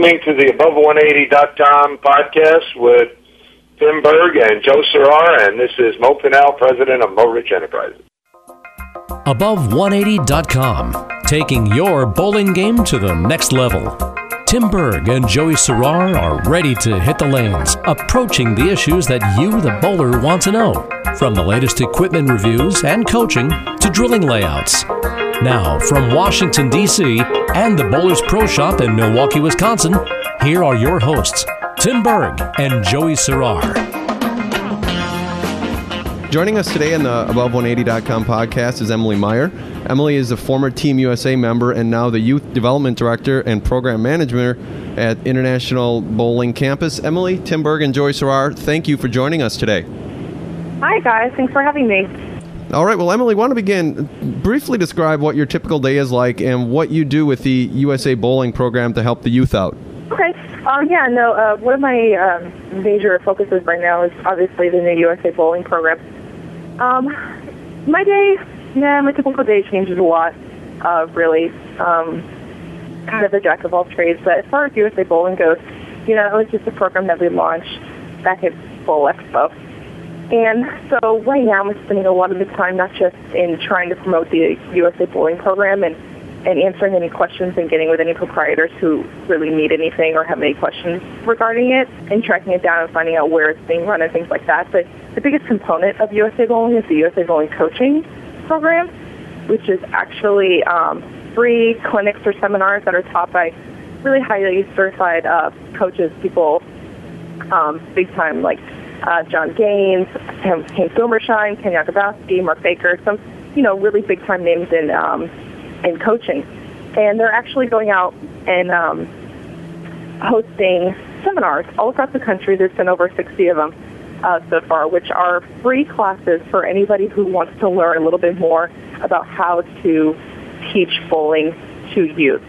listening to the Above180.com podcast with Tim Berg and Joe Serrar, and this is Mo Pinel, president of MoRich Enterprises. Above180.com, taking your bowling game to the next level. Tim Berg and Joey Serrar are ready to hit the lanes, approaching the issues that you, the bowler, want to know. From the latest equipment reviews and coaching to drilling layouts. Now, from Washington, D.C. and the Bowlers Pro Shop in Milwaukee, Wisconsin, here are your hosts, Tim Berg and Joey Serrar. Joining us today on the Above180.com podcast is Emily Maier. Emily is a former Team USA member and now the Youth Development Director and Program Manager at International Bowling Campus. Emily, Tim Berg, and Joy Serrar, thank you for joining us today. Hi, guys. Thanks for having me. All right. Well, Emily, want to begin? Briefly describe what your typical day is like and what you do with the USA Bowling program to help the youth out. Okay. Um, yeah, no, uh, one of my um, major focuses right now is obviously the new USA Bowling program. Um, my day yeah, my typical day changes a lot, uh, really. Um, kind of a jack of all trades. But as far as USA Bowling goes, you know, it was just a program that we launched back at Bowl Expo. And so right now I'm spending a lot of the time not just in trying to promote the USA Bowling program and, and answering any questions and getting with any proprietors who really need anything or have any questions regarding it and tracking it down and finding out where it's being run and things like that. But the biggest component of USA Bowling is the USA Bowling coaching program, which is actually um, free clinics or seminars that are taught by really highly certified uh, coaches, people um, big time like uh, John Gaines, Hank Boomershine, Ken Yokobosky, Mark Baker, some you know really big time names in um, in coaching, and they're actually going out and um, hosting seminars all across the country. There's been over 60 of them uh, so far, which are free classes for anybody who wants to learn a little bit more about how to teach bowling to youth.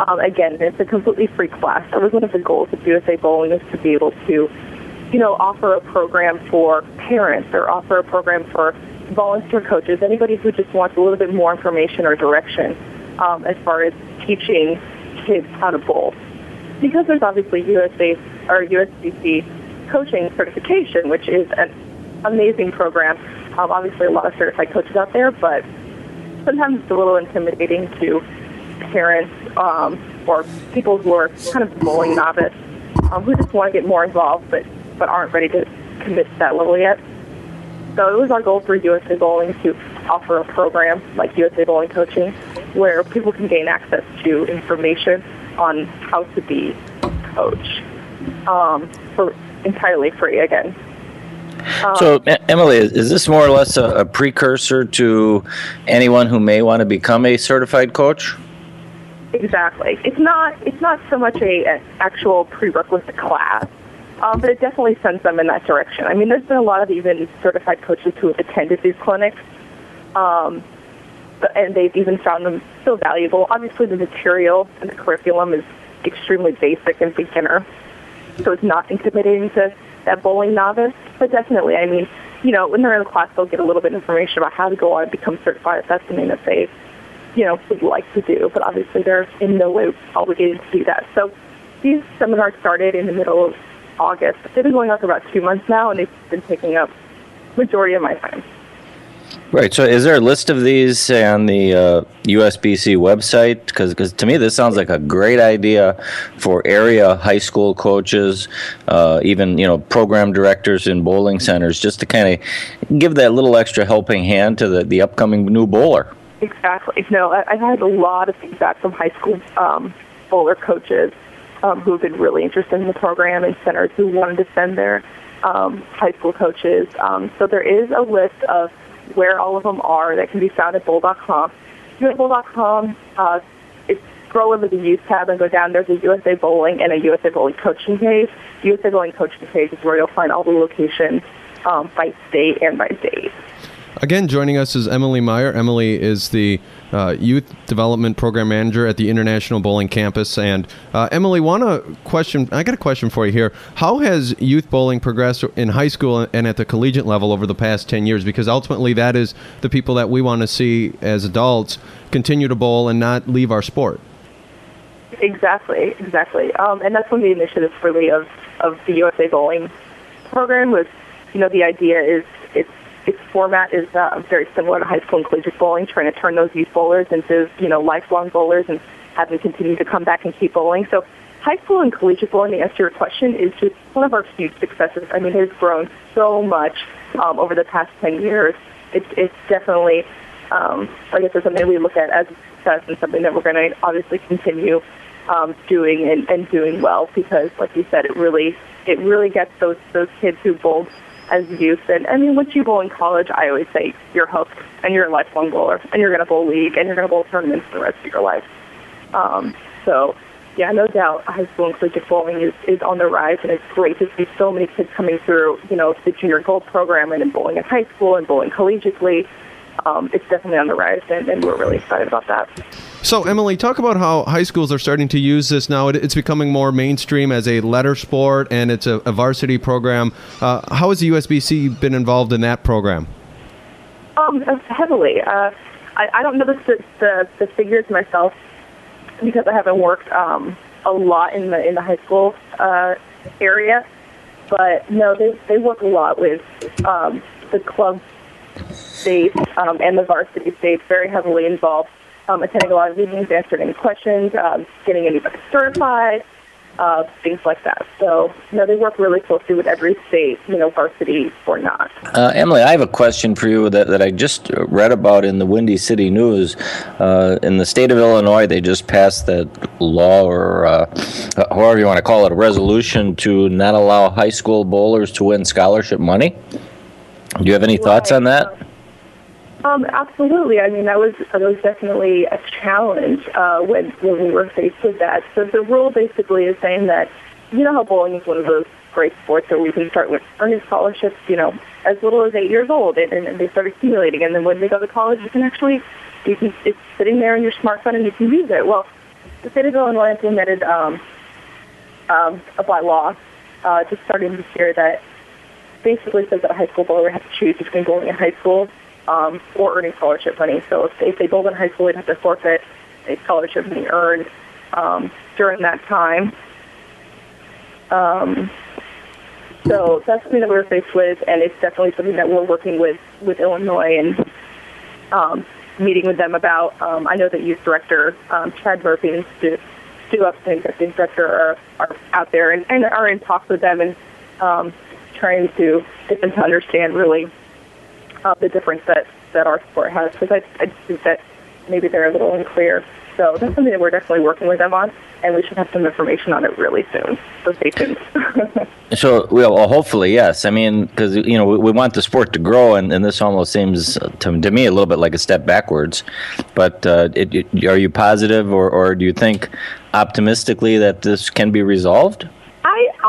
Um, again, it's a completely free class. That was one of the goals of USA Bowling is to be able to, you know, offer a program for parents or offer a program for volunteer coaches, anybody who just wants a little bit more information or direction um, as far as teaching kids how to bowl. Because there's obviously USA or USBC coaching certification, which is an amazing program. Um, obviously, a lot of certified coaches out there, but sometimes it's a little intimidating to parents um, or people who are kind of bowling novice um, who just want to get more involved but, but aren't ready to commit to that level yet. So it was our goal for USA Bowling to offer a program like USA Bowling Coaching where people can gain access to information on how to be a coach um, for entirely free again. Um, so, Emily, is this more or less a, a, precursor to anyone who may want to become a certified coach? Exactly. It's not. It's not so much a, a actual prerequisite class, um, but it definitely sends them in that direction. I mean, there's been a lot of even certified coaches who have attended these clinics, um, and they've even found them so valuable. Obviously, the material and the curriculum is extremely basic and beginner so it's not intimidating to that bowling novice. But definitely, I mean, you know, when they're in the class, they'll get a little bit of information about how to go on and become certified if that's something that they, you know, would like to do. But obviously, they're in no way obligated to do that. So these seminars started in the middle of August. They've been going on for about two months now, and they've been taking up majority of my time. Right. So, is there a list of these on the uh, USBC website? Because to me, this sounds like a great idea for area high school coaches, uh, even you know program directors in bowling centers, just to kind of give that little extra helping hand to the, the upcoming new bowler. Exactly. No, I, I've had a lot of feedback from high school um, bowler coaches um, who have been really interested in the program and centers who wanted to send their um, high school coaches. Um, so there is a list of where all of them are that can be found at bowl.com. At bowl.com, uh, it's scroll over the youth tab and go down. There's a USA Bowling and a USA Bowling coaching page. USA Bowling coaching page is where you'll find all the locations um, by state and by date. Again, joining us is Emily Maier. Emily is the uh, Youth Development Program Manager at the International Bowling Campus. And uh, Emily, want to question? I got a question for you here. How has youth bowling progressed in high school and at the collegiate level over the past ten years? Because ultimately, that is the people that we want to see as adults continue to bowl and not leave our sport. Exactly, exactly. Um, and that's one of the initiatives really of, of the USA Bowling program was, you know, the idea is it's format is uh, very similar to high school and collegiate bowling, trying to turn those youth bowlers into, you know, lifelong bowlers and have them continue to come back and keep bowling. So high school and collegiate bowling, to answer your question, is just one of our huge successes. I mean, it has grown so much um, over the past 10 years. It's, it's definitely, um, like I said, something we look at as a success and something that we're going to obviously continue um, doing and, and doing well because, like you said, it really it really gets those those kids who bowled as youth. And I mean, once you bowl in college, I always say you're hooked and you're a lifelong bowler and you're going to bowl league and you're going to bowl tournaments for the rest of your life. Um, so, yeah, no doubt, high school and collegiate bowling is, is on the rise, and it's great to see so many kids coming through, you know, the junior gold program and in bowling in high school and bowling collegiately. Um, it's definitely on the rise, and, and we're really excited about that. So, Emily, talk about how high schools are starting to use this now. It's becoming more mainstream as a letter sport, and it's a, a varsity program. Uh, how has the USBC been involved in that program? Um, heavily. Uh, I, I don't know the, the the figures myself because I haven't worked um, a lot in the in the high school uh, area, but no, they they work a lot with um, the club states um, and the varsity states, very heavily involved, um, attending a lot of meetings, answering any questions, um, getting anybody certified, uh, things like that. So, you know, they work really closely with every state, you know, varsity or not. Uh, Emily, I have a question for you that, that I just read about in the Windy City News. Uh, in the state of Illinois, they just passed that law, or uh, however you want to call it, a resolution to not allow high school bowlers to win scholarship money. Do you have any thoughts on that? Um, absolutely. I mean, that was that was definitely a challenge uh, when when we were faced with that. So the rule basically is saying that you know how bowling is one of those great sports where we can start with earning scholarships, you know, as little as eight years old, and, and they start accumulating. And then when they go to college, you can actually you can it's sitting there in your smartphone and you can use it. Well, the state of Illinois implemented um, um, a by law uh, just starting this year that basically says that a high school bowler has to choose between bowling in high school um, or earning scholarship money. So if they, if they bowled in high school, they'd have to forfeit a scholarship money earned um, during that time. Um, so that's something that we are faced with, and it's definitely something that we're working with with Illinois and um, meeting with them about. Um, I know that youth director um, Chad Murphy and Stu, Stu Upson, executive director, are, are out there and, and are in talks with them and um, trying to get them to understand really uh, the difference that, that our sport has because I, I think that maybe they're a little unclear. So that's something that we're definitely working with them on, and we should have some information on it really soon. So stay tuned. so, well, hopefully, yes. I mean, because you know we, we, want the sport to grow, and, and this almost seems to, to me a little bit like a step backwards. But uh, it, it, are you positive, or, or do you think optimistically that this can be resolved?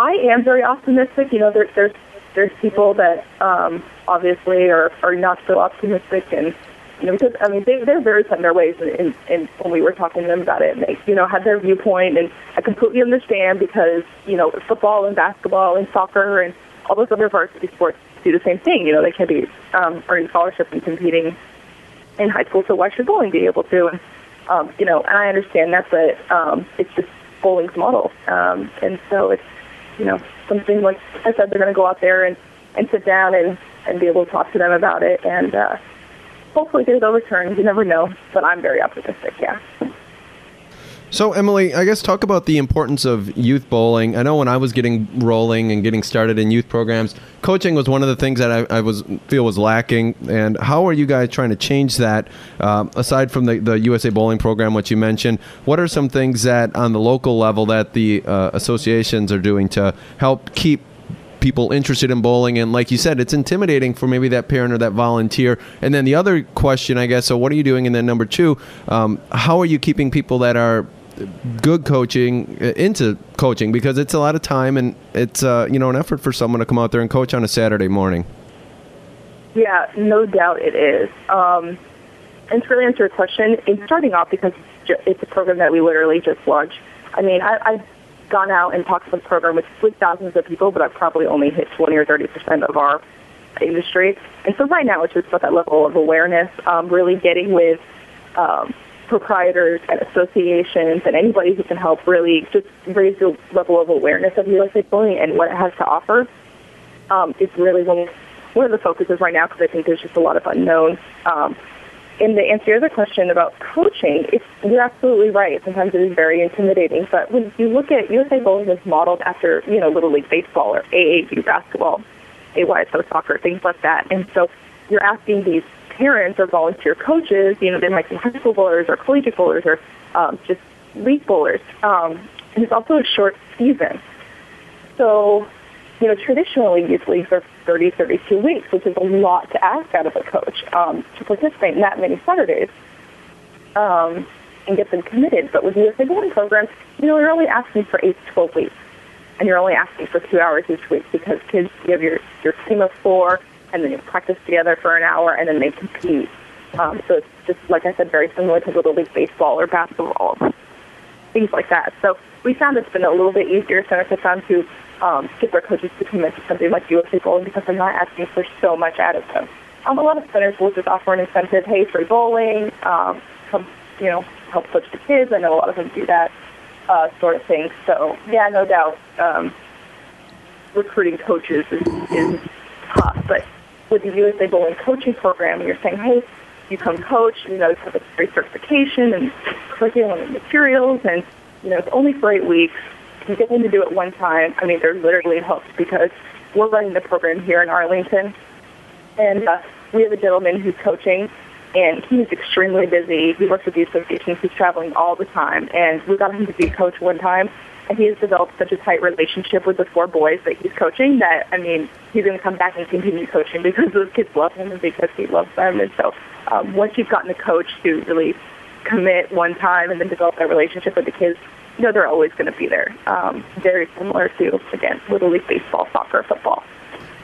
I am very optimistic. You know, there, there's there's people that um, obviously are, are not so optimistic and you know because I mean they they're very set in their ways And, in when we were talking to them about it and they you know had their viewpoint and I completely understand because you know football and basketball and soccer and all those other varsity sports do the same thing. You know they can be um, earning scholarships and competing in high school. So why should bowling be able to? And um, you know and I understand that but um, it's just bowling's model. Um, and so it's you know something like I said they're going to go out there and and sit down and and be able to talk to them about it. And uh, hopefully get it overturned. You never know, but I'm very optimistic. Yeah. So, Emily, I guess talk about the importance of youth bowling. I know when I was getting rolling and getting started in youth programs, coaching was one of the things that I, I was feel was lacking. And how are you guys trying to change that? Uh, aside from the, the USA Bowling program, which you mentioned, what are some things that on the local level that the uh, associations are doing to help keep people interested in bowling. And like you said, it's intimidating for maybe that parent or that volunteer. And then the other question, I guess, so what are you doing? And then number two, um, how are you keeping people that are good coaching uh, into coaching because it's a lot of time and it's uh, you know an effort for someone to come out there and coach on a Saturday morning. Yeah, no doubt it is. Um, and to really answer your question, in starting off because it's a program that we literally just launched. I mean, I, I gone out and talked to the program with, with thousands of people, but I've probably only hit 20 or 30 percent of our industry. And so right now it's just about that level of awareness, um, really getting with um, proprietors and associations and anybody who can help really just raise the level of awareness of USA Bowling and what it has to offer um, is really one, of the focuses right now because I think there's just a lot of unknown. Um, and to answer your other question about coaching, it's, you're absolutely right. Sometimes it is very intimidating. But when you look at USA Bowling is modeled after, you know, Little League Baseball or AAU basketball, AYSO soccer, things like that. And so you're asking these parents or volunteer coaches, you know, they might be high school bowlers or collegiate bowlers or um, just league bowlers. Um, and it's also a short season. So, you know, traditionally these leagues are 30, 32 weeks, which is a lot to ask out of a coach um, to participate in that many Saturdays um, and get them committed. But with USA Bowling program, you know, you're only asking for 8 to 12 weeks. And you're only asking for two hours each week because kids, you have your, your team of four, and then you practice together for an hour, and then they compete. Um, so it's just, like I said, very similar to Little League Baseball or basketball, things like that. So we found it's been a little bit easier it's time to um, get their coaches to commit to something like USA Bowling because they're not asking for so much out of them. Um, a lot of centers will just offer an incentive, hey, free bowling, um, come, you know, help coach the kids. I know a lot of them do that uh, sort of thing. So, yeah, no doubt um, recruiting coaches is, is tough. But with the USA Bowling coaching program, and you're saying, hey, you come coach, you know, you have a certification and curriculum and materials, and, you know, it's only for eight weeks. You get them to do it one time. I mean, they're literally hooked because we're running the program here in Arlington, and uh, we have a gentleman who's coaching, and he's extremely busy. He works with the association. He's traveling all the time, and we got him to be coach one time, and he has developed such a tight relationship with the four boys that he's coaching that I mean he's going to come back and continue coaching because those kids love him and because he loves them. And so um, once you've gotten a coach to really commit one time and then develop that relationship with the kids, you know they're always going to be there. Um, very similar to again little league baseball, soccer, football.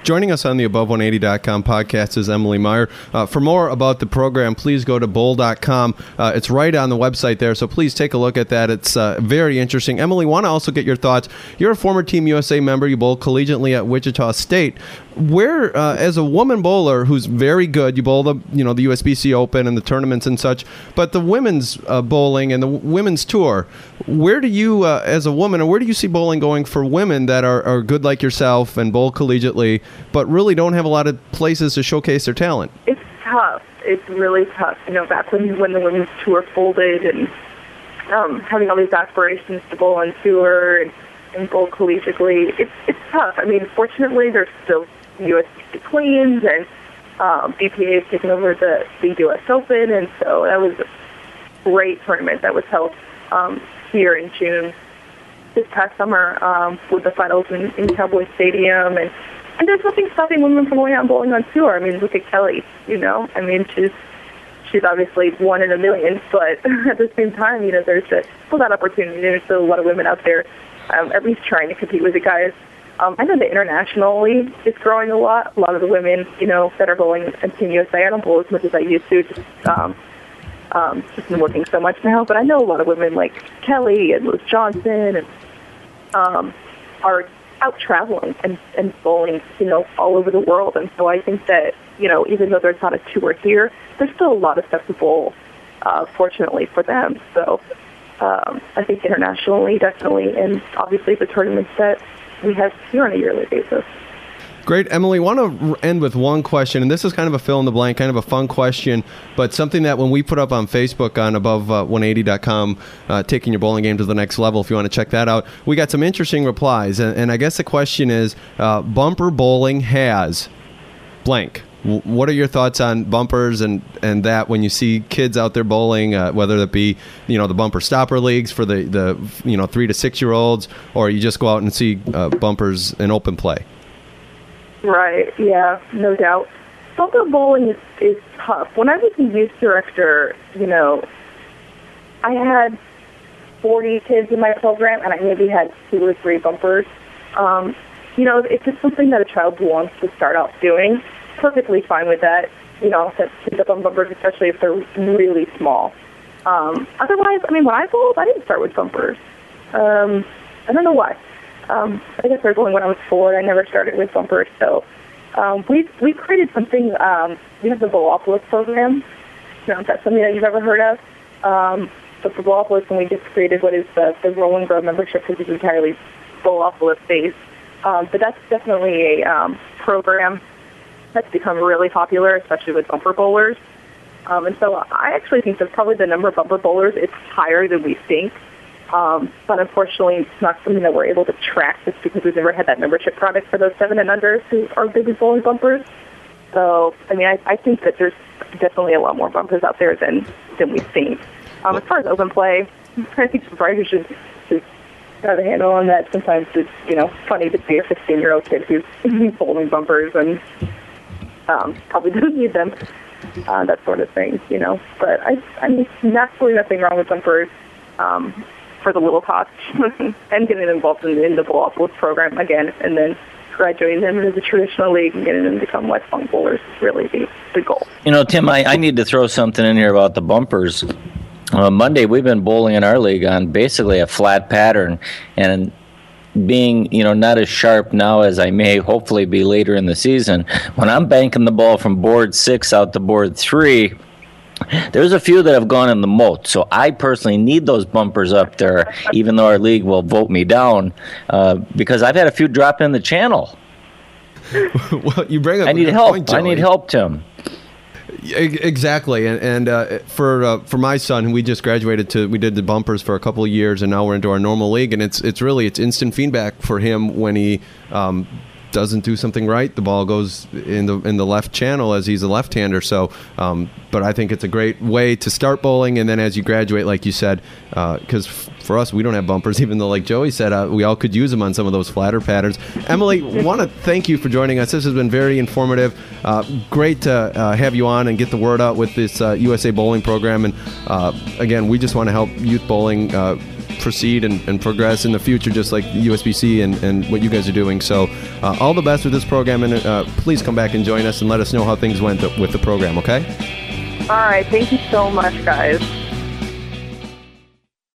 Joining us on the Above180.com podcast is Emily Maier. Uh, for more about the program, please go to bowl.com. Uh, it's right on the website there, so please take a look at that. It's uh, very interesting. Emily, want to also get your thoughts. You're a former Team USA member. You bowl collegiately at Wichita State. Where, uh, as a woman bowler who's very good, you bowl the you know the USBC Open and the tournaments and such, but the women's uh, bowling and the women's tour. Where do you, uh, as a woman, or where do you see bowling going for women that are, are good like yourself and bowl collegiately? But really don't have a lot of places to showcase their talent. It's tough. It's really tough. You know, back when when the women's tour folded and um, having all these aspirations to bowl on tour and, and bowl collegiately, it's it's tough. I mean, fortunately, there's still USBC Queens and um, BPA has taken over the, the U.S. Open, and so that was a great tournament that was held um, here in June this past summer um, with the finals in, in Cowboy Stadium and and there's nothing stopping women from going out and bowling on tour. I mean, look at Kelly. You know, I mean, she's she's obviously one in a million, but at the same time, you know, there's a, still that opportunity. There's still a lot of women out there, um, at least trying to compete with the guys. Um, I know the international league is growing a lot. A lot of the women, you know, that are bowling USA, I don't bowl as much as I used to. Just, um, um, just been working so much now, but I know a lot of women like Kelly and Liz Johnson and um, are out traveling and, and bowling, you know, all over the world. And so I think that, you know, even though there's not a tour here, there's still a lot of stuff to bowl, uh, fortunately for them. So um, I think internationally, definitely, and obviously the tournaments that we have here on a yearly basis. Great, Emily. Want to end with one question, and this is kind of a fill in the blank, kind of a fun question, but something that when we put up on Facebook on above180.com, uh, uh, taking your bowling game to the next level, if you want to check that out, we got some interesting replies. And, and I guess the question is uh, bumper bowling has blank. What are your thoughts on bumpers and, and that when you see kids out there bowling, uh, whether it be you know the bumper stopper leagues for the, the you know three to six year olds, or you just go out and see uh, bumpers in open play? Right. Yeah. No doubt. Bumper bowling is, is tough. When I was a youth director, you know, I had 40 kids in my program, and I maybe had two or three bumpers. Um, you know, it's something that a child wants to start out doing, perfectly fine with that. You know, set kids up on bumpers, especially if they're really small. Um, otherwise, I mean, when I bowled, I didn't start with bumpers. Um, I don't know why. Um, I guess I was only when I was four. I never started with bumpers. So um, we we created something. Um, we have the Bowlopolis program. Know if that's something that you've ever heard of. Um, so for Bowlopolis, when we just created what is the, the Roll and Grow membership, which is entirely Bowlopolis based. Um, but that's definitely a um, program that's become really popular, especially with bumper bowlers. Um, and so I actually think that probably the number of bumper bowlers is higher than we think. Um, but unfortunately, it's not something that we're able to track just because we've never had that membership product for those seven and unders who are with bowling bumpers. So, I mean, I, I think that there's definitely a lot more bumpers out there than, than we think. Um, as far as open play, I think providers should, should have a handle on that. Sometimes it's, you know, funny to see a 16-year-old kid who's bowling bumpers and um, probably doesn't need them, uh, that sort of thing, you know. But I, I mean, naturally nothing wrong with bumpers. Um, for the little cost and getting involved in, in the Bowlopolis program again, and then graduating them into the traditional league and getting them to become West Point bowlers is really the, the goal. You know, Tim, I, I need to throw something in here about the bumpers. Uh, Monday, we've been bowling in our league on basically a flat pattern, and being you know not as sharp now as I may hopefully be later in the season. When I'm banking the ball from board six out to board three there's a few that have gone in the moat, so I personally need those bumpers up there, even though our league will vote me down, uh, because I've had a few drop in the channel. well, you bring up. I need help. Point, I need help, Tim. Exactly, and, and uh, for uh, for my son, we just graduated to, we did the bumpers for a couple of years, and now we're into our normal league, and it's it's really it's instant feedback for him when he um, doesn't do something right, the ball goes in the in the left channel as he's a left-hander. So, um, but I think it's a great way to start bowling, and then as you graduate, like you said, because uh, f- for us we don't have bumpers, even though like Joey said, uh, we all could use them on some of those flatter patterns. Emily, want to thank you for joining us. This has been very informative. Uh, great to uh, have you on and get the word out with this USA uh, Bowling program. And uh, again, we just want to help youth bowling proceed and, and progress in the future, just like USBC and, and what you guys are doing. So, uh, all the best with this program, and uh, please come back and join us and let us know how things went with the program, okay? All right. Thank you so much, guys.